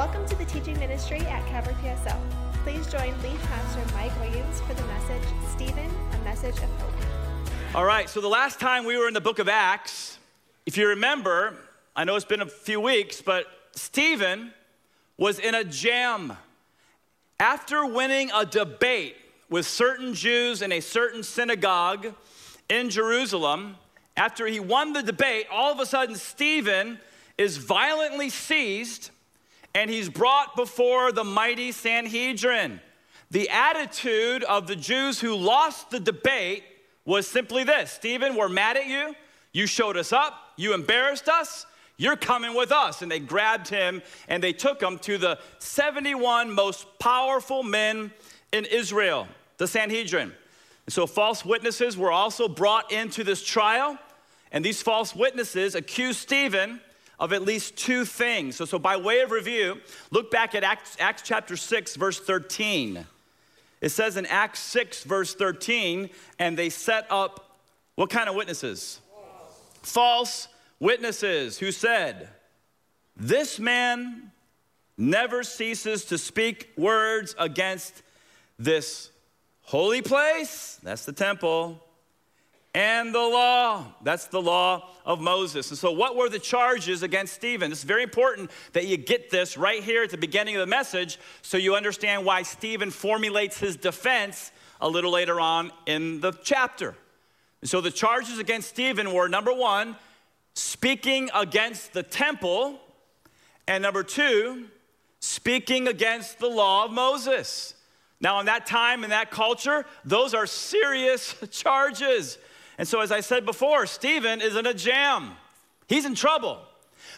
Welcome to the teaching ministry at Calvary PSL. Please join lead pastor Mike Williams for the message, Stephen, a message of hope. All right, so the last time we were in the book of Acts, if you remember, I know it's been a few weeks, but Stephen was in a jam. After winning a debate with certain Jews in a certain synagogue in Jerusalem, after he won the debate, all of a sudden Stephen is violently seized and he's brought before the mighty Sanhedrin. The attitude of the Jews who lost the debate was simply this Stephen, we're mad at you. You showed us up. You embarrassed us. You're coming with us. And they grabbed him and they took him to the 71 most powerful men in Israel, the Sanhedrin. And so false witnesses were also brought into this trial. And these false witnesses accused Stephen of at least two things. So, so by way of review, look back at Acts, Acts chapter 6, verse 13. It says in Acts 6, verse 13, and they set up what kind of witnesses? False, False witnesses who said, This man never ceases to speak words against this holy place, that's the temple, and the law. That's the law of Moses. And so, what were the charges against Stephen? It's very important that you get this right here at the beginning of the message so you understand why Stephen formulates his defense a little later on in the chapter. And so, the charges against Stephen were number one, speaking against the temple, and number two, speaking against the law of Moses. Now, in that time, in that culture, those are serious charges. And so, as I said before, Stephen is in a jam. He's in trouble.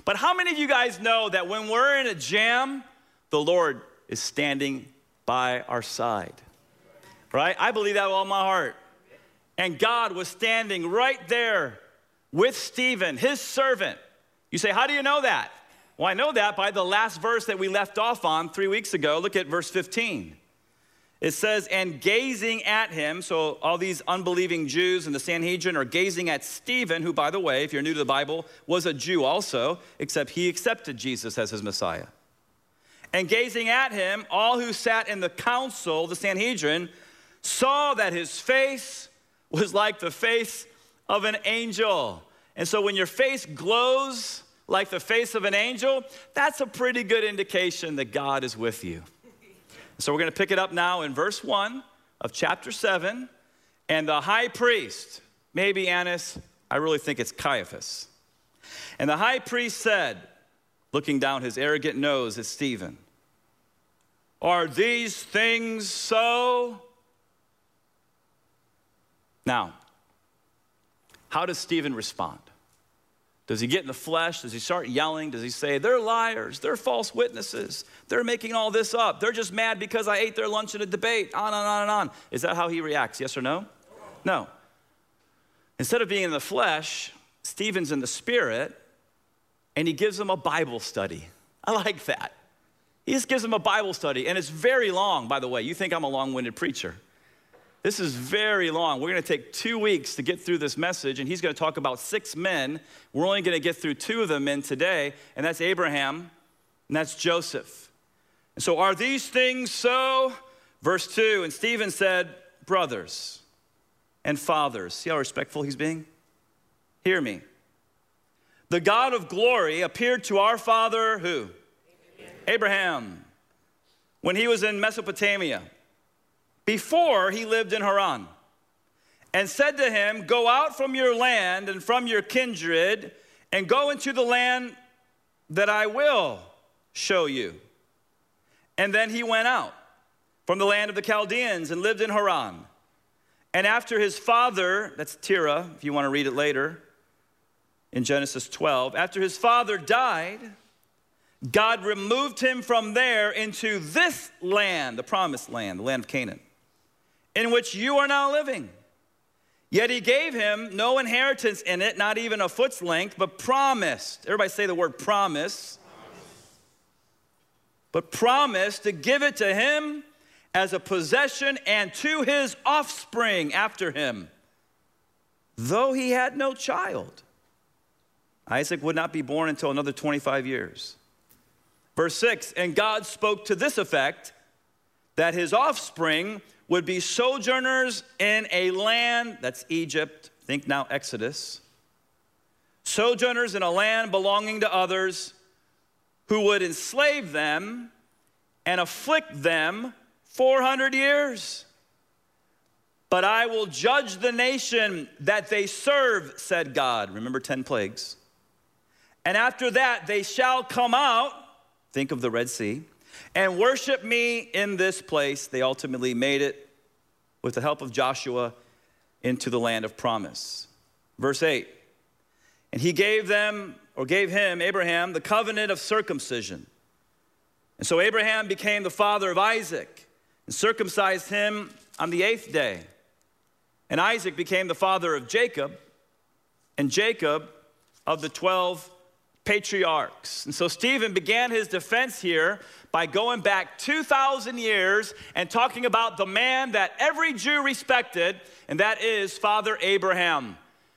But how many of you guys know that when we're in a jam, the Lord is standing by our side? Right? I believe that with all my heart. And God was standing right there with Stephen, his servant. You say, How do you know that? Well, I know that by the last verse that we left off on three weeks ago. Look at verse 15. It says, and gazing at him, so all these unbelieving Jews and the Sanhedrin are gazing at Stephen, who, by the way, if you're new to the Bible, was a Jew also, except he accepted Jesus as his Messiah. And gazing at him, all who sat in the council, the Sanhedrin, saw that his face was like the face of an angel. And so when your face glows like the face of an angel, that's a pretty good indication that God is with you. So we're going to pick it up now in verse 1 of chapter 7. And the high priest, maybe Annas, I really think it's Caiaphas. And the high priest said, looking down his arrogant nose at Stephen, Are these things so? Now, how does Stephen respond? Does he get in the flesh? Does he start yelling? Does he say, They're liars, they're false witnesses, they're making all this up, they're just mad because I ate their lunch in a debate, on and on and on? Is that how he reacts? Yes or no? No. Instead of being in the flesh, Stephen's in the spirit, and he gives them a Bible study. I like that. He just gives them a Bible study, and it's very long, by the way. You think I'm a long winded preacher. This is very long. We're going to take two weeks to get through this message, and he's going to talk about six men. We're only going to get through two of them in today, and that's Abraham and that's Joseph. And so, are these things so? Verse 2 And Stephen said, Brothers and fathers, see how respectful he's being? Hear me. The God of glory appeared to our father, who? Abraham. Abraham when he was in Mesopotamia before he lived in Haran, and said to him, Go out from your land and from your kindred, and go into the land that I will show you. And then he went out from the land of the Chaldeans and lived in Haran. And after his father, that's Terah, if you want to read it later, in Genesis 12, after his father died, God removed him from there into this land, the promised land, the land of Canaan in which you are now living. Yet he gave him no inheritance in it, not even a foot's length, but promised. Everybody say the word promise. But promised to give it to him as a possession and to his offspring after him, though he had no child. Isaac would not be born until another 25 years. Verse 6 And God spoke to this effect that his offspring would be sojourners in a land that's Egypt, think now Exodus, sojourners in a land belonging to others who would enslave them and afflict them 400 years. But I will judge the nation that they serve, said God. Remember 10 plagues. And after that, they shall come out, think of the Red Sea, and worship me in this place. They ultimately made it with the help of Joshua into the land of promise. Verse 8 And he gave them, or gave him, Abraham, the covenant of circumcision. And so Abraham became the father of Isaac and circumcised him on the eighth day. And Isaac became the father of Jacob, and Jacob of the 12 patriarchs. And so Stephen began his defense here by going back 2,000 years and talking about the man that every Jew respected, and that is Father Abraham.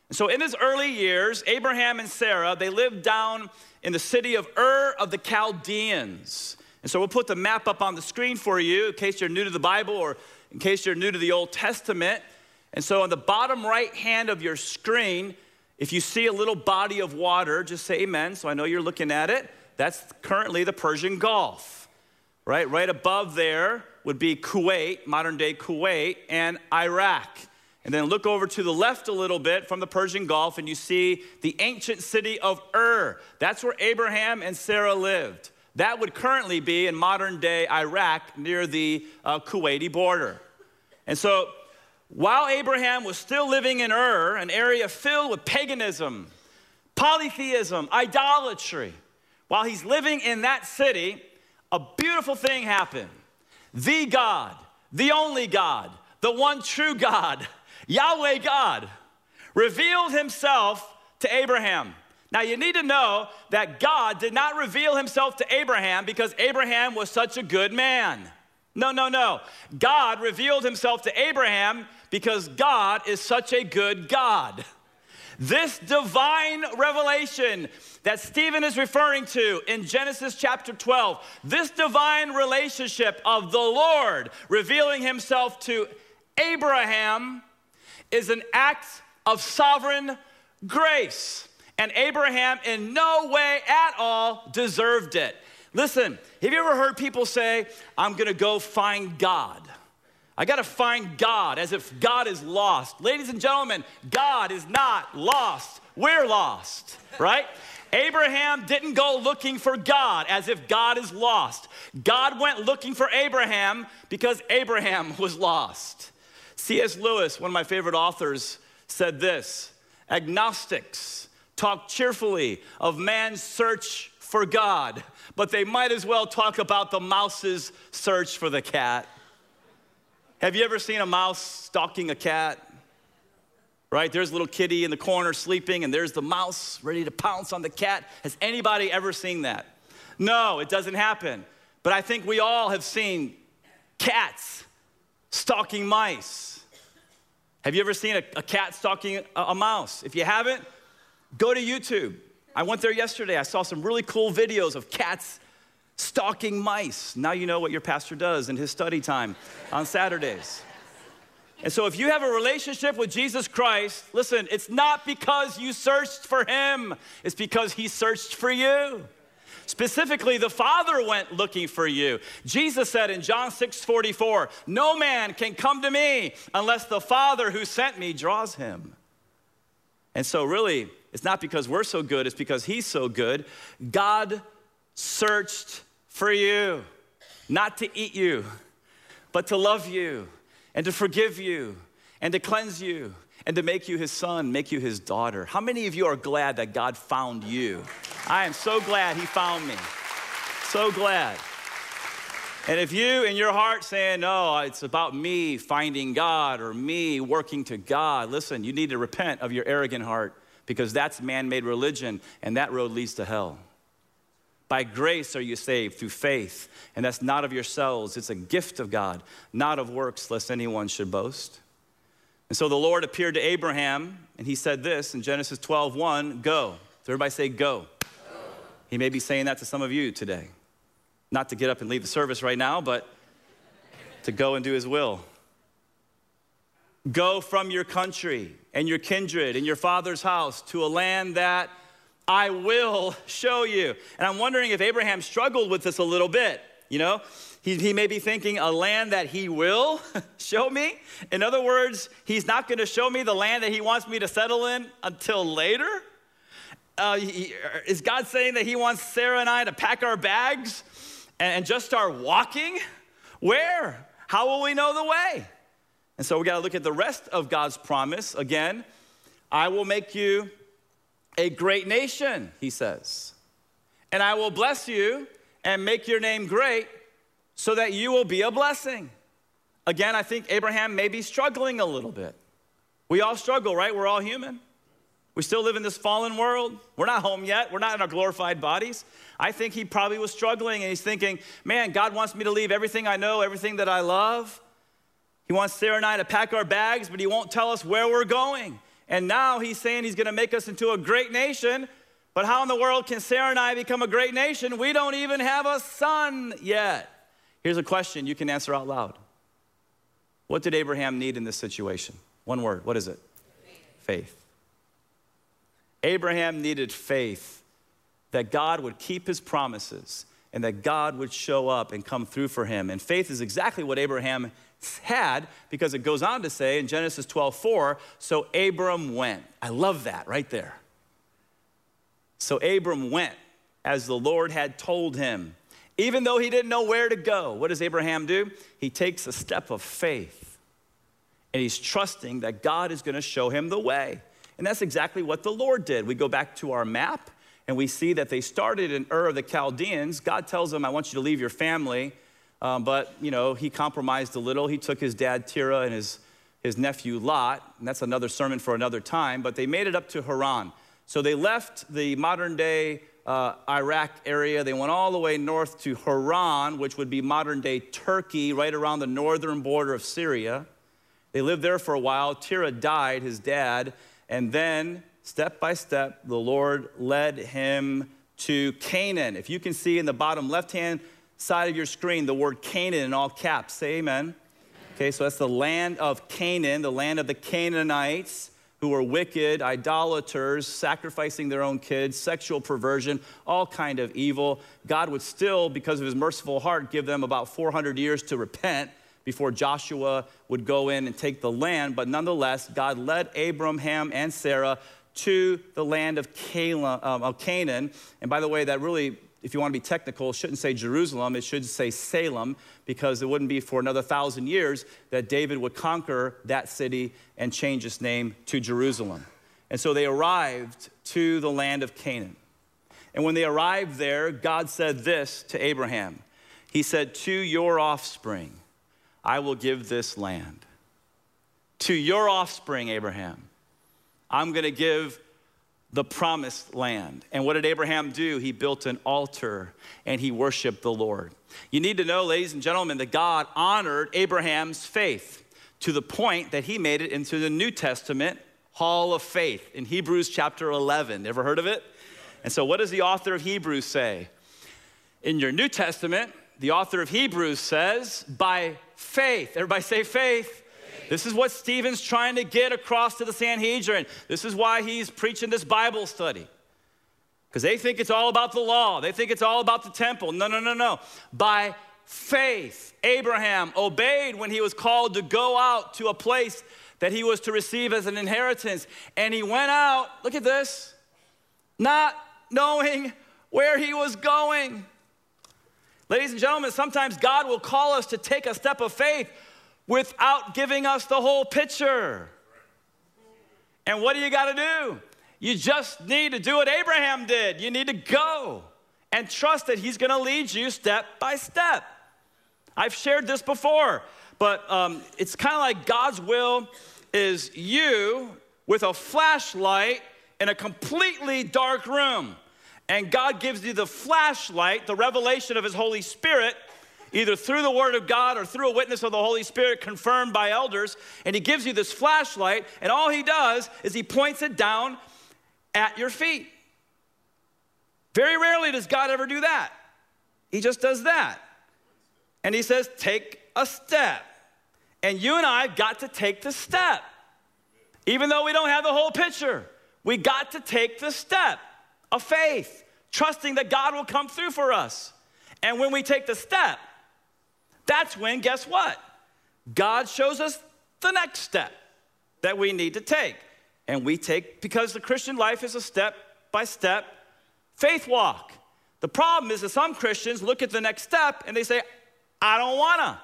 And so in his early years, Abraham and Sarah, they lived down in the city of Ur of the Chaldeans. And so we'll put the map up on the screen for you in case you're new to the Bible or in case you're new to the Old Testament. And so on the bottom right hand of your screen, if you see a little body of water, just say amen. So I know you're looking at it. That's currently the Persian Gulf, right? Right above there would be Kuwait, modern day Kuwait, and Iraq. And then look over to the left a little bit from the Persian Gulf, and you see the ancient city of Ur. That's where Abraham and Sarah lived. That would currently be in modern day Iraq near the uh, Kuwaiti border. And so while Abraham was still living in Ur, an area filled with paganism, polytheism, idolatry, while he's living in that city, a beautiful thing happened. The God, the only God, the one true God, Yahweh God, revealed himself to Abraham. Now, you need to know that God did not reveal himself to Abraham because Abraham was such a good man. No, no, no. God revealed himself to Abraham because God is such a good God. This divine revelation that Stephen is referring to in Genesis chapter 12, this divine relationship of the Lord revealing himself to Abraham is an act of sovereign grace. And Abraham, in no way at all, deserved it. Listen, have you ever heard people say, I'm gonna go find God? I gotta find God as if God is lost. Ladies and gentlemen, God is not lost. We're lost, right? Abraham didn't go looking for God as if God is lost. God went looking for Abraham because Abraham was lost. C.S. Lewis, one of my favorite authors, said this Agnostics talk cheerfully of man's search for God, but they might as well talk about the mouse's search for the cat. Have you ever seen a mouse stalking a cat? Right? There's a little kitty in the corner sleeping, and there's the mouse ready to pounce on the cat. Has anybody ever seen that? No, it doesn't happen. But I think we all have seen cats stalking mice. Have you ever seen a, a cat stalking a, a mouse? If you haven't, go to YouTube. I went there yesterday. I saw some really cool videos of cats stalking mice. Now you know what your pastor does in his study time on Saturdays. And so, if you have a relationship with Jesus Christ, listen, it's not because you searched for him, it's because he searched for you. Specifically, the Father went looking for you. Jesus said in John 6 44, No man can come to me unless the Father who sent me draws him. And so, really, it's not because we're so good, it's because he's so good. God searched for you, not to eat you, but to love you and to forgive you and to cleanse you and to make you his son, make you his daughter. How many of you are glad that God found you? I am so glad he found me. So glad. And if you in your heart saying, no, it's about me finding God or me working to God, listen, you need to repent of your arrogant heart because that's man made religion and that road leads to hell. By grace are you saved through faith, and that's not of yourselves. It's a gift of God, not of works, lest anyone should boast. And so the Lord appeared to Abraham, and he said this in Genesis 12 1, go. So everybody say, go. go. He may be saying that to some of you today. Not to get up and leave the service right now, but to go and do his will. Go from your country and your kindred and your father's house to a land that I will show you. And I'm wondering if Abraham struggled with this a little bit. You know, he, he may be thinking a land that he will show me. In other words, he's not going to show me the land that he wants me to settle in until later. Uh, he, is God saying that he wants Sarah and I to pack our bags and, and just start walking? Where? How will we know the way? And so we got to look at the rest of God's promise. Again, I will make you a great nation, he says. And I will bless you and make your name great so that you will be a blessing. Again, I think Abraham may be struggling a little bit. We all struggle, right? We're all human. We still live in this fallen world. We're not home yet. We're not in our glorified bodies. I think he probably was struggling and he's thinking, man, God wants me to leave everything I know, everything that I love. He wants Sarah and I to pack our bags, but he won't tell us where we're going. And now he's saying he's going to make us into a great nation. But how in the world can Sarah and I become a great nation? We don't even have a son yet. Here's a question you can answer out loud What did Abraham need in this situation? One word. What is it? Faith. Abraham needed faith that God would keep his promises and that God would show up and come through for him. And faith is exactly what Abraham had because it goes on to say in Genesis 12 4, so Abram went. I love that right there. So Abram went as the Lord had told him. Even though he didn't know where to go, what does Abraham do? He takes a step of faith and he's trusting that God is going to show him the way. And that's exactly what the Lord did. We go back to our map and we see that they started in Ur of the Chaldeans. God tells them, I want you to leave your family um, but, you know, he compromised a little. He took his dad Terah and his, his nephew Lot, and that's another sermon for another time, but they made it up to Haran. So they left the modern day uh, Iraq area. They went all the way north to Haran, which would be modern day Turkey, right around the northern border of Syria. They lived there for a while. Terah died, his dad, and then step by step, the Lord led him to Canaan. If you can see in the bottom left hand side of your screen the word Canaan in all caps. Say amen. Okay, so that's the land of Canaan, the land of the Canaanites who were wicked, idolaters, sacrificing their own kids, sexual perversion, all kind of evil. God would still, because of his merciful heart, give them about 400 years to repent before Joshua would go in and take the land. But nonetheless, God led Abraham and Sarah to the land of um, Canaan. And by the way, that really if you want to be technical, shouldn't say Jerusalem, it should say Salem, because it wouldn't be for another thousand years that David would conquer that city and change its name to Jerusalem. And so they arrived to the land of Canaan. And when they arrived there, God said this to Abraham He said, To your offspring, I will give this land. To your offspring, Abraham, I'm going to give the promised land. And what did Abraham do? He built an altar and he worshiped the Lord. You need to know, ladies and gentlemen, that God honored Abraham's faith to the point that he made it into the New Testament Hall of Faith in Hebrews chapter 11. Ever heard of it? And so, what does the author of Hebrews say? In your New Testament, the author of Hebrews says, by faith, everybody say faith this is what Stephen's trying to get across to the Sanhedrin. This is why he's preaching this Bible study. Because they think it's all about the law, they think it's all about the temple. No, no, no, no. By faith, Abraham obeyed when he was called to go out to a place that he was to receive as an inheritance. And he went out, look at this, not knowing where he was going. Ladies and gentlemen, sometimes God will call us to take a step of faith without giving us the whole picture. And what do you got to do? You just need to do what Abraham did. You need to go and trust that he's going to lead you step by step. I've shared this before, but um, it's kind of like God's will is you with a flashlight in a completely dark room. And God gives you the flashlight, the revelation of His Holy Spirit, either through the Word of God or through a witness of the Holy Spirit confirmed by elders. And He gives you this flashlight, and all He does is He points it down at your feet. Very rarely does God ever do that. he just does that. And he says, Take a step. And you and I got to take the step. Even though we don't have the whole picture, we got to take the step of faith, trusting that God will come through for us. And when we take the step, that's when, guess what? God shows us the next step that we need to take. And we take, because the Christian life is a step by step faith walk. The problem is that some Christians look at the next step and they say, I don't wanna.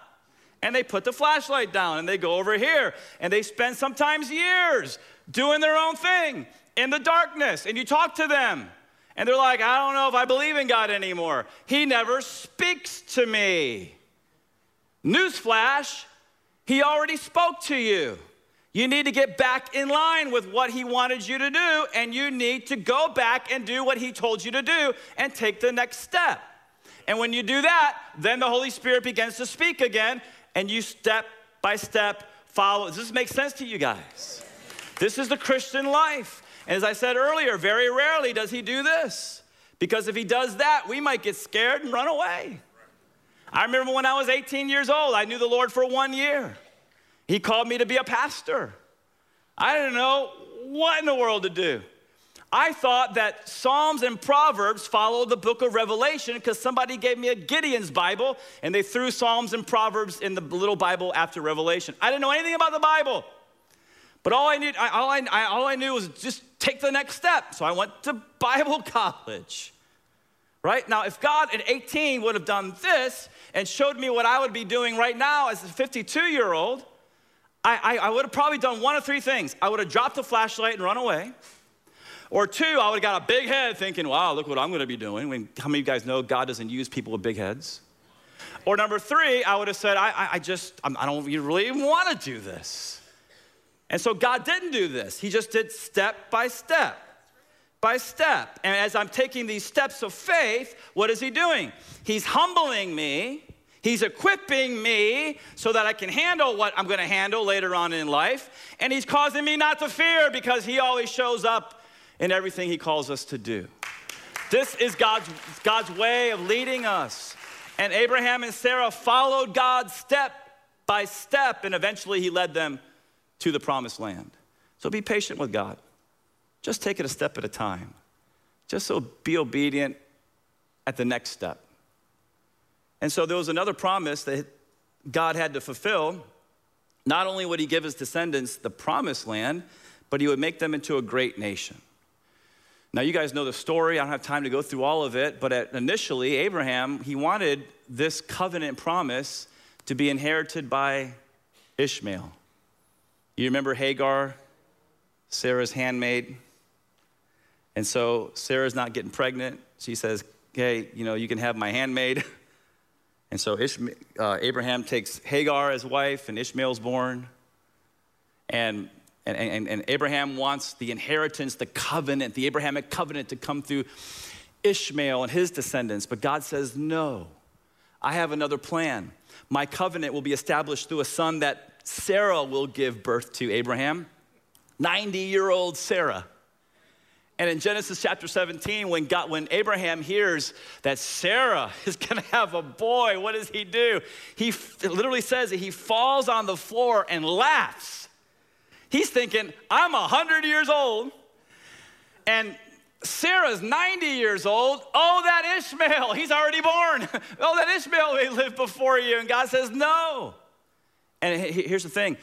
And they put the flashlight down and they go over here and they spend sometimes years doing their own thing in the darkness. And you talk to them and they're like, I don't know if I believe in God anymore. He never speaks to me. Newsflash, He already spoke to you. You need to get back in line with what He wanted you to do, and you need to go back and do what He told you to do and take the next step. And when you do that, then the Holy Spirit begins to speak again, and you step by step follow. Does this make sense to you guys? This is the Christian life. And as I said earlier, very rarely does he do this. Because if he does that, we might get scared and run away. I remember when I was 18 years old, I knew the Lord for one year. He called me to be a pastor. I didn't know what in the world to do. I thought that Psalms and Proverbs followed the book of Revelation because somebody gave me a Gideon's Bible and they threw Psalms and Proverbs in the little Bible after Revelation. I didn't know anything about the Bible. But all I, knew, all, I, all I knew was just take the next step. So I went to Bible college. Right? Now, if God at 18 would have done this and showed me what I would be doing right now as a 52 year old, I, I, I would have probably done one of three things. I would have dropped the flashlight and run away. Or two, I would have got a big head thinking, wow, look what I'm going to be doing. When, how many of you guys know God doesn't use people with big heads? Or number three, I would have said, I, I, I just, I'm, I do not really want to do this. And so God didn't do this. He just did step by step by step. And as I'm taking these steps of faith, what is He doing? He's humbling me. He's equipping me so that I can handle what I'm going to handle later on in life. And He's causing me not to fear because He always shows up in everything He calls us to do. This is God's, God's way of leading us. And Abraham and Sarah followed God step by step, and eventually He led them to the promised land. So be patient with God. Just take it a step at a time. Just so be obedient at the next step. And so there was another promise that God had to fulfill. Not only would He give His descendants the promised land, but He would make them into a great nation. Now, you guys know the story. I don't have time to go through all of it, but at, initially, Abraham, he wanted this covenant promise to be inherited by Ishmael. You remember Hagar, Sarah's handmaid? And so Sarah's not getting pregnant. She says, Hey, you know, you can have my handmaid. And so uh, Abraham takes Hagar as wife, and Ishmael's born. And and, and, and Abraham wants the inheritance, the covenant, the Abrahamic covenant to come through Ishmael and his descendants. But God says, no, I have another plan. My covenant will be established through a son that Sarah will give birth to Abraham, 90 year old Sarah. And in Genesis chapter 17, when, God, when Abraham hears that Sarah is gonna have a boy, what does he do? He literally says that he falls on the floor and laughs He's thinking, I'm 100 years old, and Sarah's 90 years old. Oh, that Ishmael, he's already born. oh, that Ishmael may live before you. And God says, no. And here's the thing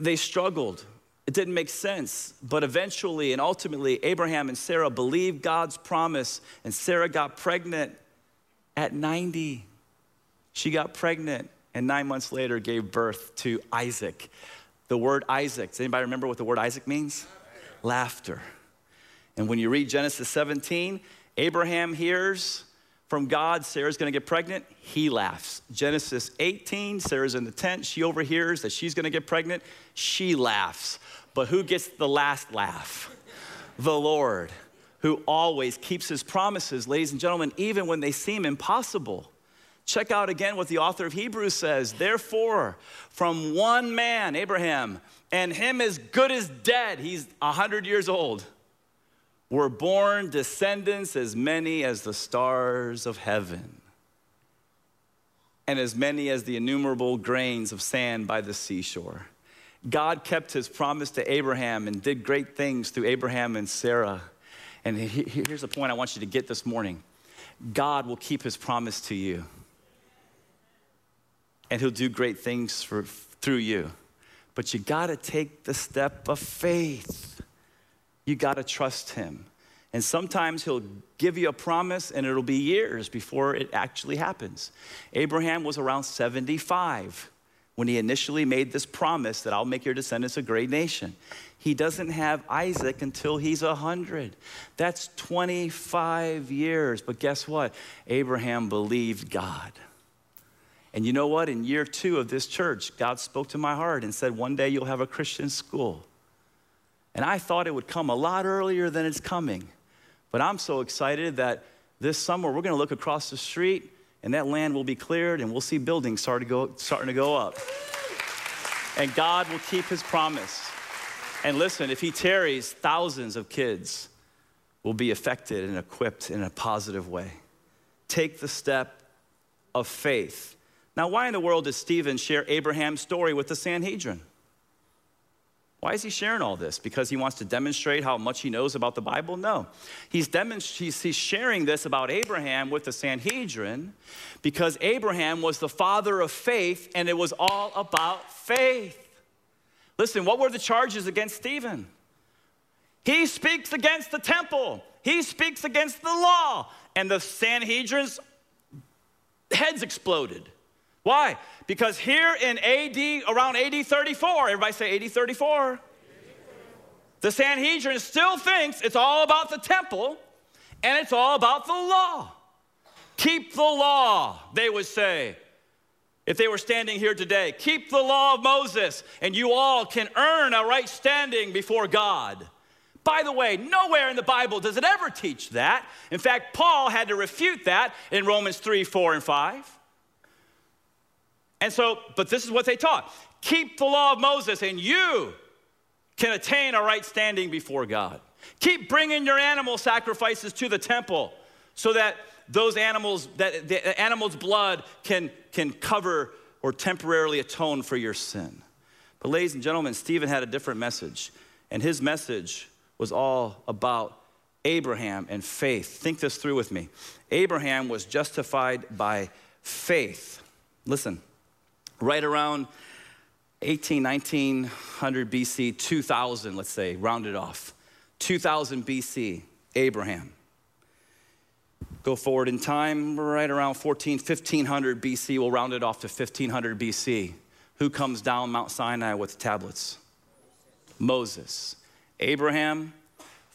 they struggled. It didn't make sense. But eventually and ultimately, Abraham and Sarah believed God's promise, and Sarah got pregnant at 90. She got pregnant, and nine months later gave birth to Isaac. The word Isaac, does anybody remember what the word Isaac means? Laughter. And when you read Genesis 17, Abraham hears from God, Sarah's gonna get pregnant, he laughs. Genesis 18, Sarah's in the tent, she overhears that she's gonna get pregnant, she laughs. But who gets the last laugh? The Lord, who always keeps his promises, ladies and gentlemen, even when they seem impossible. Check out again what the author of Hebrews says. Therefore, from one man, Abraham, and him as good as dead, he's 100 years old, were born descendants as many as the stars of heaven. and as many as the innumerable grains of sand by the seashore. God kept his promise to Abraham and did great things through Abraham and Sarah. And here's the point I want you to get this morning God will keep his promise to you, and he'll do great things for, through you. But you gotta take the step of faith, you gotta trust him. And sometimes he'll give you a promise and it'll be years before it actually happens. Abraham was around 75 when he initially made this promise that I'll make your descendants a great nation. He doesn't have Isaac until he's 100. That's 25 years. But guess what? Abraham believed God. And you know what? In year two of this church, God spoke to my heart and said, One day you'll have a Christian school. And I thought it would come a lot earlier than it's coming. But I'm so excited that this summer we're going to look across the street and that land will be cleared and we'll see buildings start to go, starting to go up. And God will keep his promise. And listen, if he tarries, thousands of kids will be affected and equipped in a positive way. Take the step of faith. Now, why in the world does Stephen share Abraham's story with the Sanhedrin? Why is he sharing all this? Because he wants to demonstrate how much he knows about the Bible? No. He's, he's, he's sharing this about Abraham with the Sanhedrin because Abraham was the father of faith and it was all about faith. Listen, what were the charges against Stephen? He speaks against the temple, he speaks against the law, and the Sanhedrin's heads exploded. Why? Because here in AD, around AD 34, everybody say AD 34, the Sanhedrin still thinks it's all about the temple and it's all about the law. Keep the law, they would say. If they were standing here today, keep the law of Moses, and you all can earn a right standing before God. By the way, nowhere in the Bible does it ever teach that. In fact, Paul had to refute that in Romans 3, 4, and 5. And so, but this is what they taught keep the law of Moses, and you can attain a right standing before God. Keep bringing your animal sacrifices to the temple so that those animals, that the animal's blood can, can cover or temporarily atone for your sin. But, ladies and gentlemen, Stephen had a different message, and his message was all about Abraham and faith. Think this through with me. Abraham was justified by faith. Listen, right around 18, 1900 BC, 2000, let's say, rounded off. 2000 BC, Abraham. Go forward in time, right around 14, 1500 BC, we'll round it off to 1500 BC. Who comes down Mount Sinai with tablets? Moses. Abraham,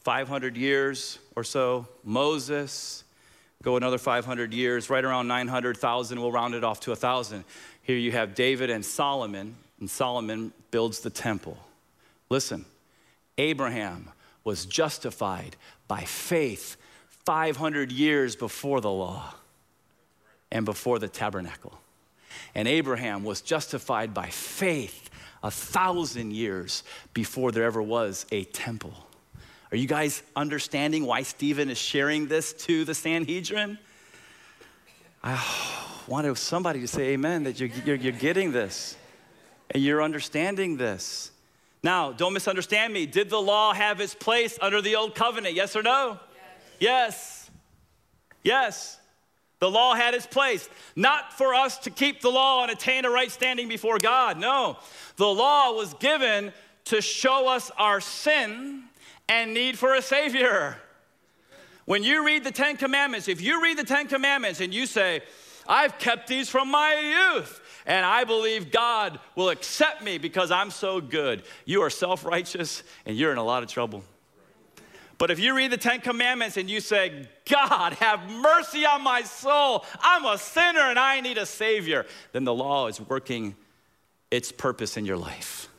500 years or so. Moses, go another 500 years, right around 900,000, we'll round it off to 1,000. Here you have David and Solomon, and Solomon builds the temple. Listen, Abraham was justified by faith 500 years before the law and before the tabernacle. And Abraham was justified by faith a thousand years before there ever was a temple. Are you guys understanding why Stephen is sharing this to the Sanhedrin? I want somebody to say amen that you're, you're, you're getting this and you're understanding this. Now, don't misunderstand me. Did the law have its place under the old covenant? Yes or no? Yes. Yes. yes. The law had its place, not for us to keep the law and attain a right standing before God. No. The law was given to show us our sin and need for a Savior. When you read the Ten Commandments, if you read the Ten Commandments and you say, I've kept these from my youth, and I believe God will accept me because I'm so good, you are self righteous and you're in a lot of trouble. But if you read the Ten Commandments and you say, God, have mercy on my soul, I'm a sinner and I need a Savior, then the law is working its purpose in your life.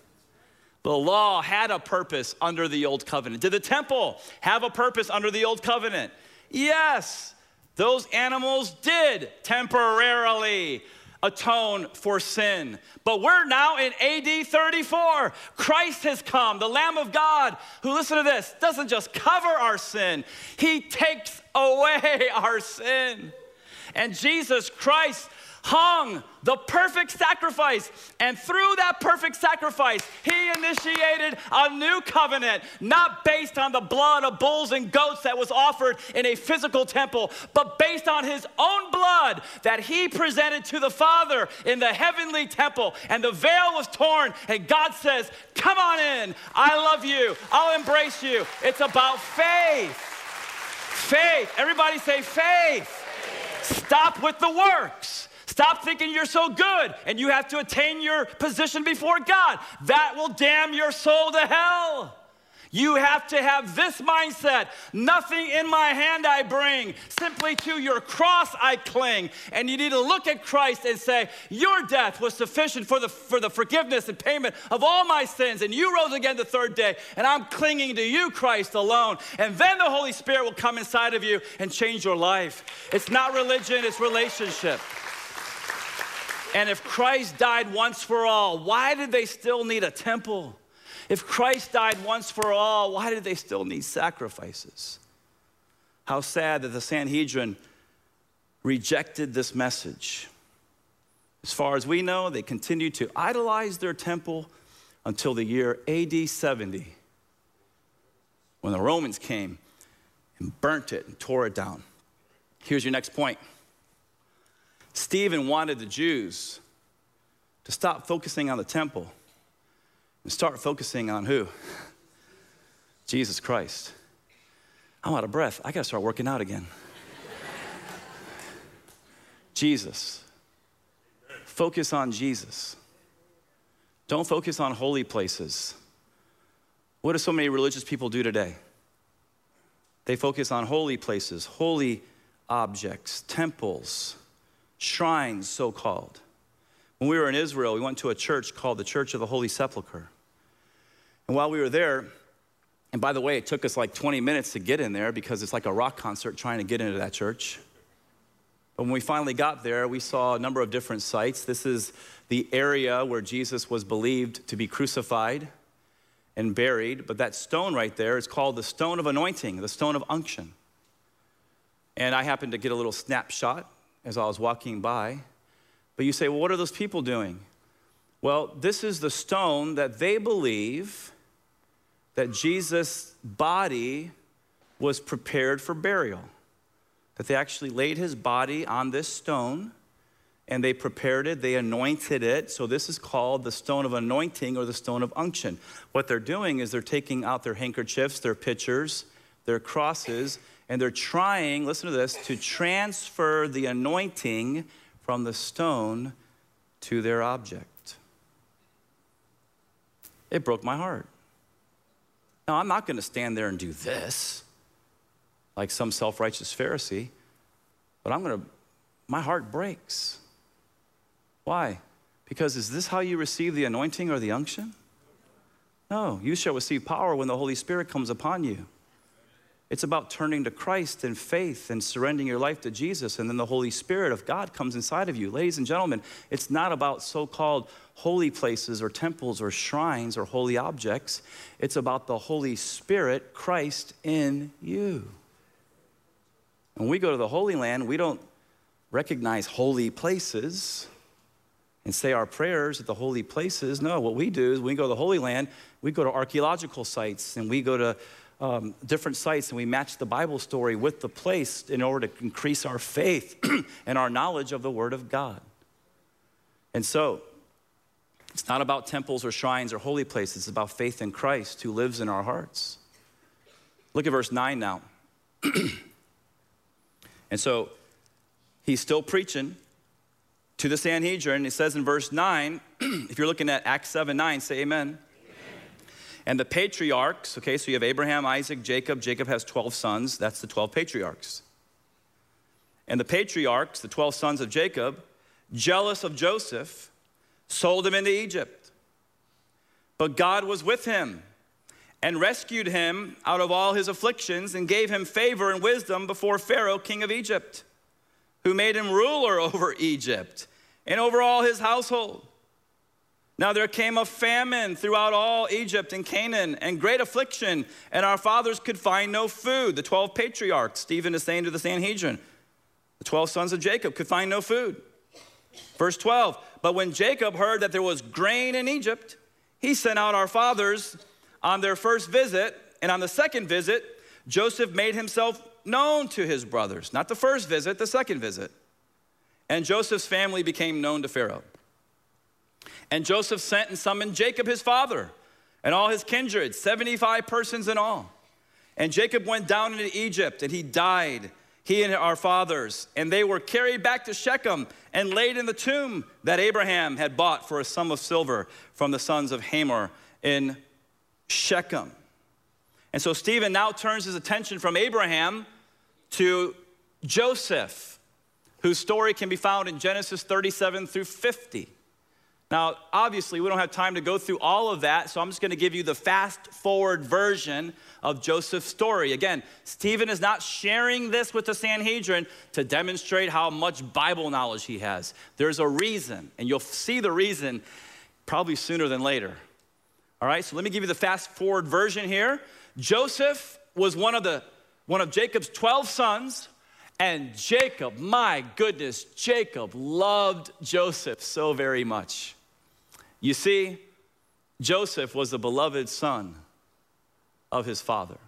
The law had a purpose under the old covenant. Did the temple have a purpose under the old covenant? Yes. Those animals did temporarily atone for sin. But we're now in AD 34. Christ has come, the Lamb of God, who, listen to this, doesn't just cover our sin, He takes away our sin. And Jesus Christ hung the perfect sacrifice. And through that perfect sacrifice, he initiated a new covenant, not based on the blood of bulls and goats that was offered in a physical temple, but based on his own blood that he presented to the Father in the heavenly temple. And the veil was torn, and God says, Come on in. I love you. I'll embrace you. It's about faith. Faith. Everybody say faith. faith. Stop with the works. Stop thinking you're so good and you have to attain your position before God. That will damn your soul to hell. You have to have this mindset. Nothing in my hand I bring, simply to your cross I cling. And you need to look at Christ and say, Your death was sufficient for the, for the forgiveness and payment of all my sins. And you rose again the third day, and I'm clinging to you, Christ, alone. And then the Holy Spirit will come inside of you and change your life. It's not religion, it's relationship. And if Christ died once for all, why did they still need a temple? If Christ died once for all, why did they still need sacrifices? How sad that the Sanhedrin rejected this message. As far as we know, they continued to idolize their temple until the year AD 70, when the Romans came and burnt it and tore it down. Here's your next point Stephen wanted the Jews to stop focusing on the temple and start focusing on who? Jesus Christ. I'm out of breath. I got to start working out again. Jesus. Focus on Jesus. Don't focus on holy places. What do so many religious people do today? They focus on holy places, holy objects, temples shrines, so called. When we were in Israel, we went to a church called the Church of the Holy Sepulchre. And while we were there, and by the way, it took us like 20 minutes to get in there because it's like a rock concert trying to get into that church. But when we finally got there, we saw a number of different sites. This is the area where Jesus was believed to be crucified and buried. But that stone right there is called the stone of anointing, the stone of unction. And I happened to get a little snapshot as I was walking by. But you say, well, what are those people doing? Well, this is the stone that they believe that Jesus' body was prepared for burial. That they actually laid his body on this stone and they prepared it, they anointed it. So, this is called the stone of anointing or the stone of unction. What they're doing is they're taking out their handkerchiefs, their pitchers, their crosses, and they're trying, listen to this, to transfer the anointing from the stone to their object. It broke my heart. Now, I'm not going to stand there and do this like some self righteous Pharisee, but I'm going to, my heart breaks. Why? Because is this how you receive the anointing or the unction? No, you shall receive power when the Holy Spirit comes upon you. It's about turning to Christ in faith and surrendering your life to Jesus, and then the Holy Spirit of God comes inside of you. Ladies and gentlemen, it's not about so called holy places or temples or shrines or holy objects. It's about the Holy Spirit, Christ in you. When we go to the Holy Land, we don't recognize holy places and say our prayers at the holy places. No, what we do is when we go to the Holy Land, we go to archaeological sites and we go to um, different sites and we match the Bible story with the place in order to increase our faith and our knowledge of the Word of God. And so, it's not about temples or shrines or holy places, it's about faith in Christ who lives in our hearts. Look at verse 9 now. and so, he's still preaching to the Sanhedrin. It says in verse 9, if you're looking at Acts 7 9, say amen. And the patriarchs, okay, so you have Abraham, Isaac, Jacob. Jacob has 12 sons. That's the 12 patriarchs. And the patriarchs, the 12 sons of Jacob, jealous of Joseph, sold him into Egypt. But God was with him and rescued him out of all his afflictions and gave him favor and wisdom before Pharaoh, king of Egypt, who made him ruler over Egypt and over all his household. Now there came a famine throughout all Egypt and Canaan, and great affliction, and our fathers could find no food. The 12 patriarchs, Stephen is saying to the Sanhedrin, the 12 sons of Jacob could find no food. Verse 12, but when Jacob heard that there was grain in Egypt, he sent out our fathers on their first visit, and on the second visit, Joseph made himself known to his brothers. Not the first visit, the second visit. And Joseph's family became known to Pharaoh. And Joseph sent and summoned Jacob, his father, and all his kindred, 75 persons in all. And Jacob went down into Egypt, and he died, he and our fathers. And they were carried back to Shechem and laid in the tomb that Abraham had bought for a sum of silver from the sons of Hamor in Shechem. And so Stephen now turns his attention from Abraham to Joseph, whose story can be found in Genesis 37 through 50. Now, obviously, we don't have time to go through all of that, so I'm just going to give you the fast forward version of Joseph's story. Again, Stephen is not sharing this with the Sanhedrin to demonstrate how much Bible knowledge he has. There's a reason, and you'll see the reason probably sooner than later. All right, so let me give you the fast forward version here. Joseph was one of the one of Jacob's 12 sons, and Jacob, my goodness, Jacob loved Joseph so very much. You see, Joseph was the beloved son of his father.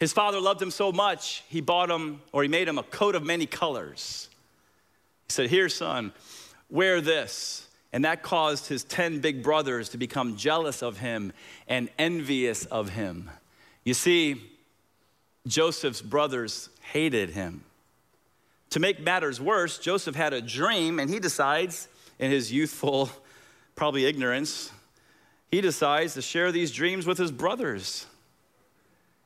His father loved him so much, he bought him, or he made him a coat of many colors. He said, Here, son, wear this. And that caused his 10 big brothers to become jealous of him and envious of him. You see, Joseph's brothers hated him. To make matters worse, Joseph had a dream, and he decides, in his youthful probably ignorance, he decides to share these dreams with his brothers.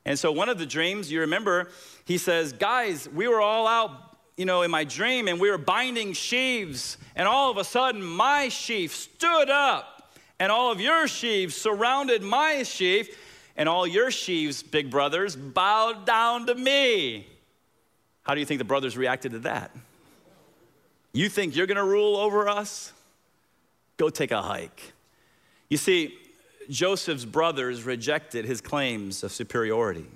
And so, one of the dreams, you remember, he says, Guys, we were all out, you know, in my dream, and we were binding sheaves, and all of a sudden, my sheaf stood up, and all of your sheaves surrounded my sheaf, and all your sheaves, big brothers, bowed down to me. How do you think the brothers reacted to that? You think you're gonna rule over us? Go take a hike. You see, Joseph's brothers rejected his claims of superiority.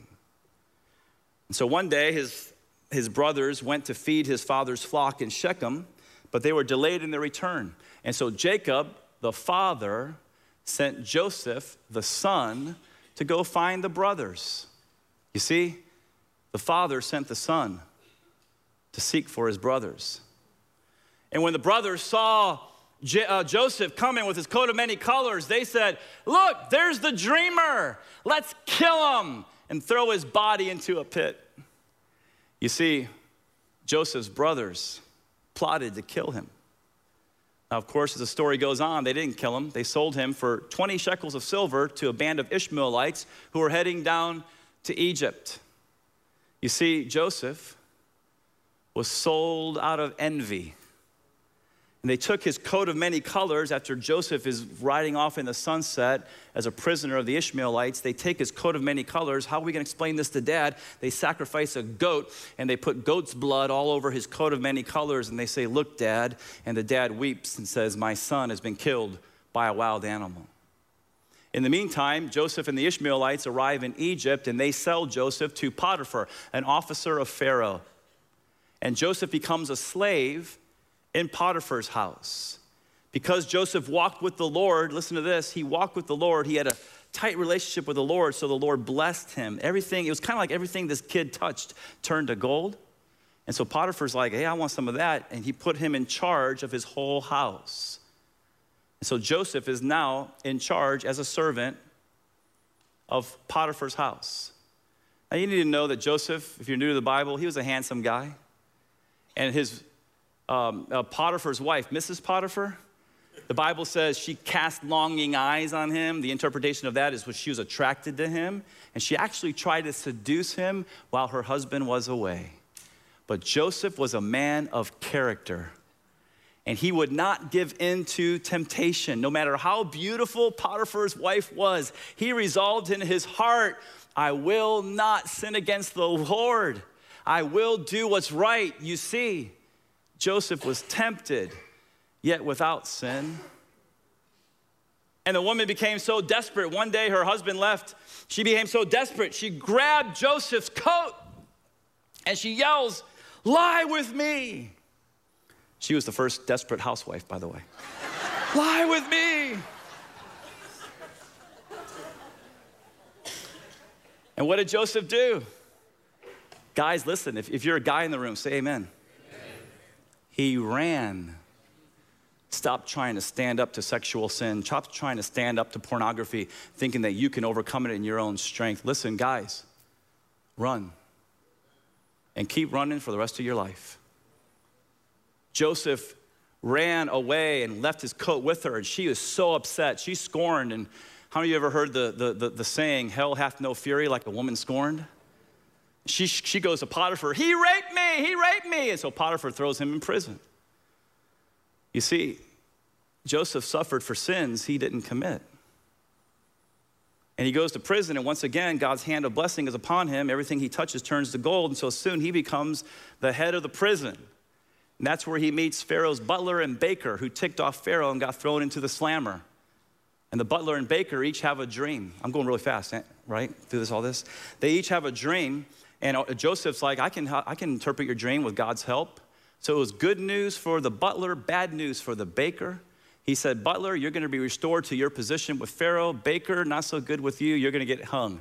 And so one day, his, his brothers went to feed his father's flock in Shechem, but they were delayed in their return. And so Jacob, the father, sent Joseph, the son, to go find the brothers. You see, the father sent the son to seek for his brothers. And when the brothers saw J- uh, Joseph coming with his coat of many colors, they said, Look, there's the dreamer. Let's kill him and throw his body into a pit. You see, Joseph's brothers plotted to kill him. Now, of course, as the story goes on, they didn't kill him. They sold him for 20 shekels of silver to a band of Ishmaelites who were heading down to Egypt. You see, Joseph was sold out of envy and they took his coat of many colors after Joseph is riding off in the sunset as a prisoner of the Ishmaelites. They take his coat of many colors. How are we going to explain this to dad? They sacrifice a goat and they put goat's blood all over his coat of many colors. And they say, Look, dad. And the dad weeps and says, My son has been killed by a wild animal. In the meantime, Joseph and the Ishmaelites arrive in Egypt and they sell Joseph to Potiphar, an officer of Pharaoh. And Joseph becomes a slave in Potiphar's house. Because Joseph walked with the Lord, listen to this, he walked with the Lord. He had a tight relationship with the Lord, so the Lord blessed him. Everything, it was kind of like everything this kid touched turned to gold. And so Potiphar's like, hey, I want some of that. And he put him in charge of his whole house. And so Joseph is now in charge as a servant of Potiphar's house. Now you need to know that Joseph, if you're new to the Bible, he was a handsome guy. And his um, uh, Potiphar's wife, Mrs. Potiphar, the Bible says she cast longing eyes on him. The interpretation of that is she was attracted to him, and she actually tried to seduce him while her husband was away. But Joseph was a man of character, and he would not give in to temptation. No matter how beautiful Potiphar's wife was, he resolved in his heart, I will not sin against the Lord. I will do what's right. You see, Joseph was tempted, yet without sin. And the woman became so desperate. One day her husband left. She became so desperate, she grabbed Joseph's coat and she yells, Lie with me. She was the first desperate housewife, by the way. Lie with me. And what did Joseph do? Guys, listen, if, if you're a guy in the room, say amen. He ran. Stop trying to stand up to sexual sin. Stop trying to stand up to pornography, thinking that you can overcome it in your own strength. Listen, guys, run. And keep running for the rest of your life. Joseph ran away and left his coat with her, and she was so upset. She scorned. And how many of you ever heard the, the, the, the saying, hell hath no fury like a woman scorned? She, she goes to Potiphar, he raped he raped me. And so Potiphar throws him in prison. You see, Joseph suffered for sins he didn't commit. And he goes to prison, and once again, God's hand of blessing is upon him. Everything he touches turns to gold, and so soon he becomes the head of the prison. And that's where he meets Pharaoh's butler and baker, who ticked off Pharaoh and got thrown into the slammer. And the butler and baker each have a dream. I'm going really fast, eh, right? Through this, all this. They each have a dream, and uh, Joseph's like, I can, I can interpret your dream with God's help. So it was good news for the butler, bad news for the baker. He said, Butler, you're going to be restored to your position with Pharaoh. Baker, not so good with you. You're going to get hung.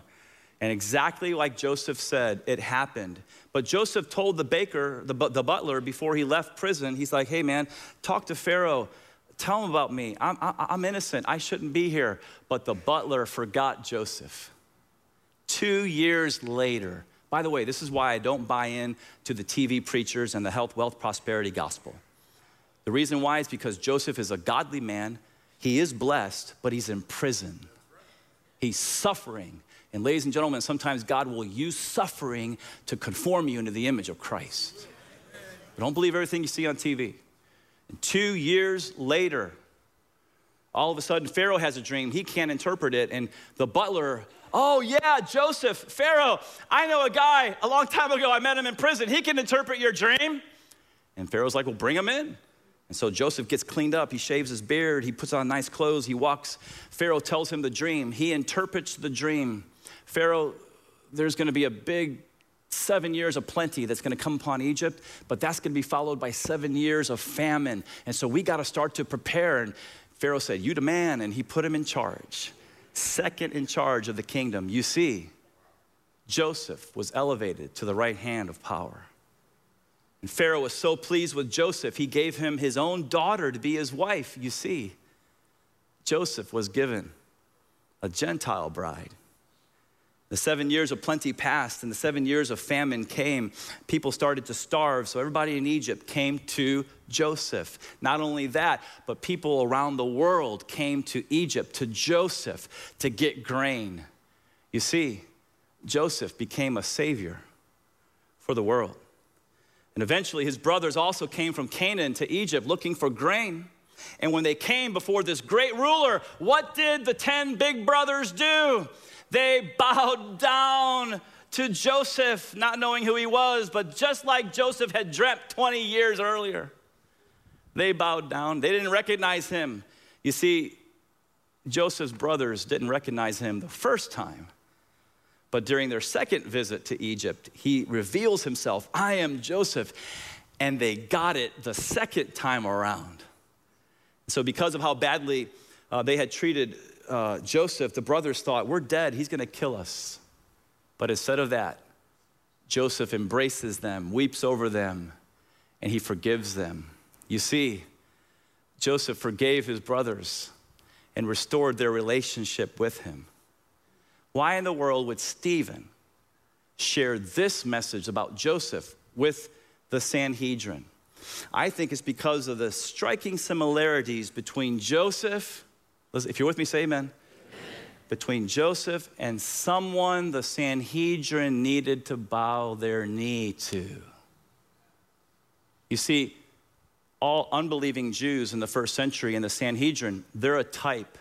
And exactly like Joseph said, it happened. But Joseph told the baker, the, the butler, before he left prison, he's like, hey man, talk to Pharaoh. Tell him about me. I'm, I, I'm innocent. I shouldn't be here. But the butler forgot Joseph. Two years later, by the way, this is why I don't buy in to the TV preachers and the health, wealth, prosperity gospel. The reason why is because Joseph is a godly man. He is blessed, but he's in prison. He's suffering and ladies and gentlemen, sometimes God will use suffering to conform you into the image of Christ. But don't believe everything you see on TV. And two years later, all of a sudden, Pharaoh has a dream. He can't interpret it. And the butler, oh, yeah, Joseph, Pharaoh, I know a guy a long time ago. I met him in prison. He can interpret your dream. And Pharaoh's like, well, bring him in. And so Joseph gets cleaned up. He shaves his beard. He puts on nice clothes. He walks. Pharaoh tells him the dream. He interprets the dream. Pharaoh, there's going to be a big seven years of plenty that's going to come upon Egypt, but that's going to be followed by seven years of famine. And so we got to start to prepare. And Pharaoh said, You the man. and he put him in charge, second in charge of the kingdom. You see, Joseph was elevated to the right hand of power. And Pharaoh was so pleased with Joseph, he gave him his own daughter to be his wife. You see, Joseph was given a Gentile bride. The seven years of plenty passed and the seven years of famine came. People started to starve, so everybody in Egypt came to Joseph. Not only that, but people around the world came to Egypt, to Joseph, to get grain. You see, Joseph became a savior for the world. And eventually, his brothers also came from Canaan to Egypt looking for grain. And when they came before this great ruler, what did the 10 big brothers do? They bowed down to Joseph, not knowing who he was, but just like Joseph had dreamt 20 years earlier. They bowed down. They didn't recognize him. You see, Joseph's brothers didn't recognize him the first time. But during their second visit to Egypt, he reveals himself I am Joseph. And they got it the second time around. So, because of how badly uh, they had treated uh, Joseph, the brothers thought, We're dead, he's gonna kill us. But instead of that, Joseph embraces them, weeps over them, and he forgives them. You see, Joseph forgave his brothers and restored their relationship with him. Why in the world would Stephen share this message about Joseph with the Sanhedrin? I think it's because of the striking similarities between Joseph Listen, if you're with me, say amen. amen. Between Joseph and someone the Sanhedrin needed to bow their knee to. You see, all unbelieving Jews in the first century in the Sanhedrin, they're a type.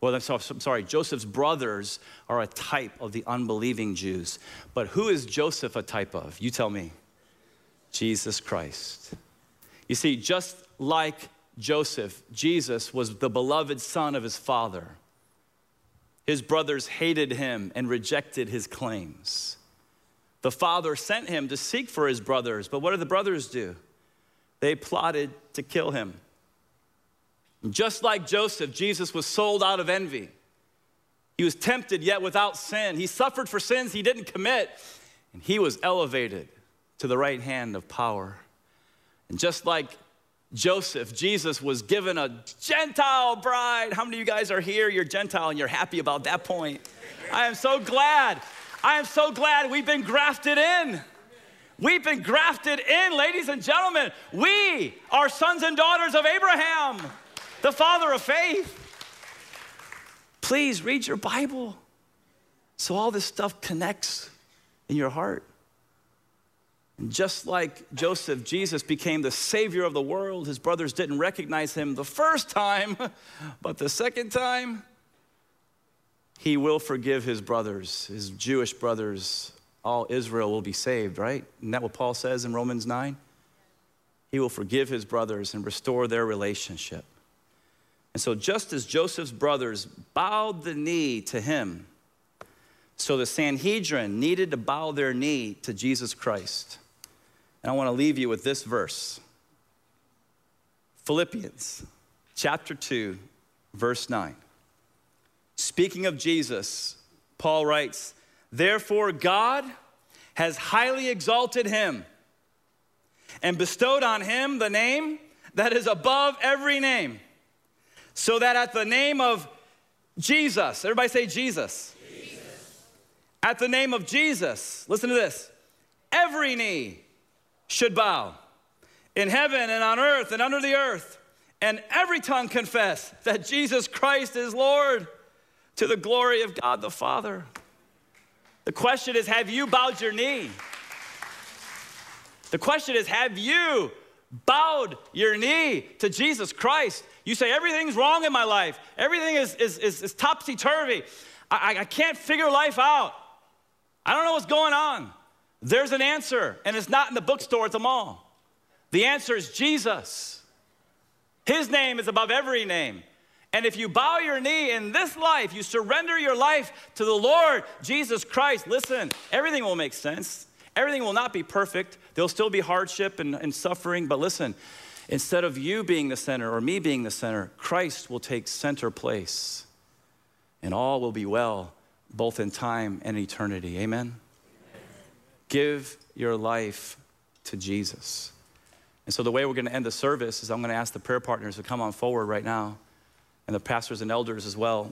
Well, I'm sorry, Joseph's brothers are a type of the unbelieving Jews. But who is Joseph a type of? You tell me. Jesus Christ. You see, just like Joseph, Jesus was the beloved son of his father. His brothers hated him and rejected his claims. The father sent him to seek for his brothers, but what did the brothers do? they plotted to kill him. Just like Joseph, Jesus was sold out of envy. He was tempted yet without sin. He suffered for sins he didn't commit, and he was elevated to the right hand of power. And just like Joseph, Jesus was given a Gentile bride. How many of you guys are here? You're Gentile and you're happy about that point. I am so glad. I am so glad we've been grafted in. We've been grafted in, ladies and gentlemen. We are sons and daughters of Abraham, the father of faith. Please read your Bible so all this stuff connects in your heart. Just like Joseph, Jesus became the savior of the world. His brothers didn't recognize him the first time, but the second time, he will forgive his brothers, his Jewish brothers. All Israel will be saved, right? Isn't that what Paul says in Romans 9? He will forgive his brothers and restore their relationship. And so, just as Joseph's brothers bowed the knee to him, so the Sanhedrin needed to bow their knee to Jesus Christ. And I want to leave you with this verse Philippians chapter 2, verse 9. Speaking of Jesus, Paul writes, Therefore, God has highly exalted him and bestowed on him the name that is above every name, so that at the name of Jesus, everybody say Jesus. Jesus. At the name of Jesus, listen to this every knee should bow in heaven and on earth and under the earth, and every tongue confess that Jesus Christ is Lord to the glory of God the Father. The question is have you bowed your knee? The question is have you bowed your knee to Jesus Christ? You say, everything's wrong in my life, everything is, is, is, is topsy turvy. I, I can't figure life out. I don't know what's going on. There's an answer, and it's not in the bookstore at the mall. The answer is Jesus. His name is above every name. And if you bow your knee in this life, you surrender your life to the Lord Jesus Christ, listen, everything will make sense. Everything will not be perfect. There'll still be hardship and, and suffering, but listen, instead of you being the center or me being the center, Christ will take center place. And all will be well, both in time and eternity. Amen. Give your life to Jesus. And so, the way we're going to end the service is I'm going to ask the prayer partners to come on forward right now, and the pastors and elders as well.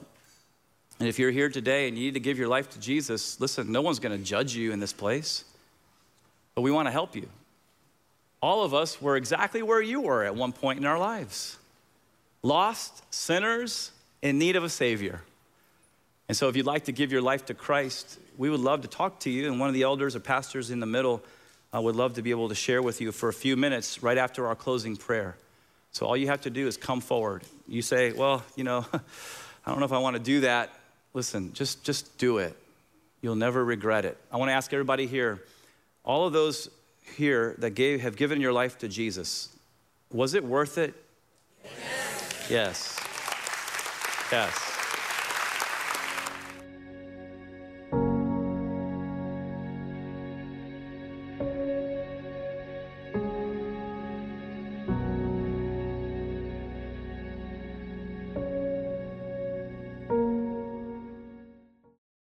And if you're here today and you need to give your life to Jesus, listen, no one's going to judge you in this place, but we want to help you. All of us were exactly where you were at one point in our lives lost, sinners, in need of a Savior. And so, if you'd like to give your life to Christ, we would love to talk to you. And one of the elders or pastors in the middle uh, would love to be able to share with you for a few minutes right after our closing prayer. So, all you have to do is come forward. You say, Well, you know, I don't know if I want to do that. Listen, just, just do it. You'll never regret it. I want to ask everybody here all of those here that gave, have given your life to Jesus, was it worth it? Yes. Yes. yes.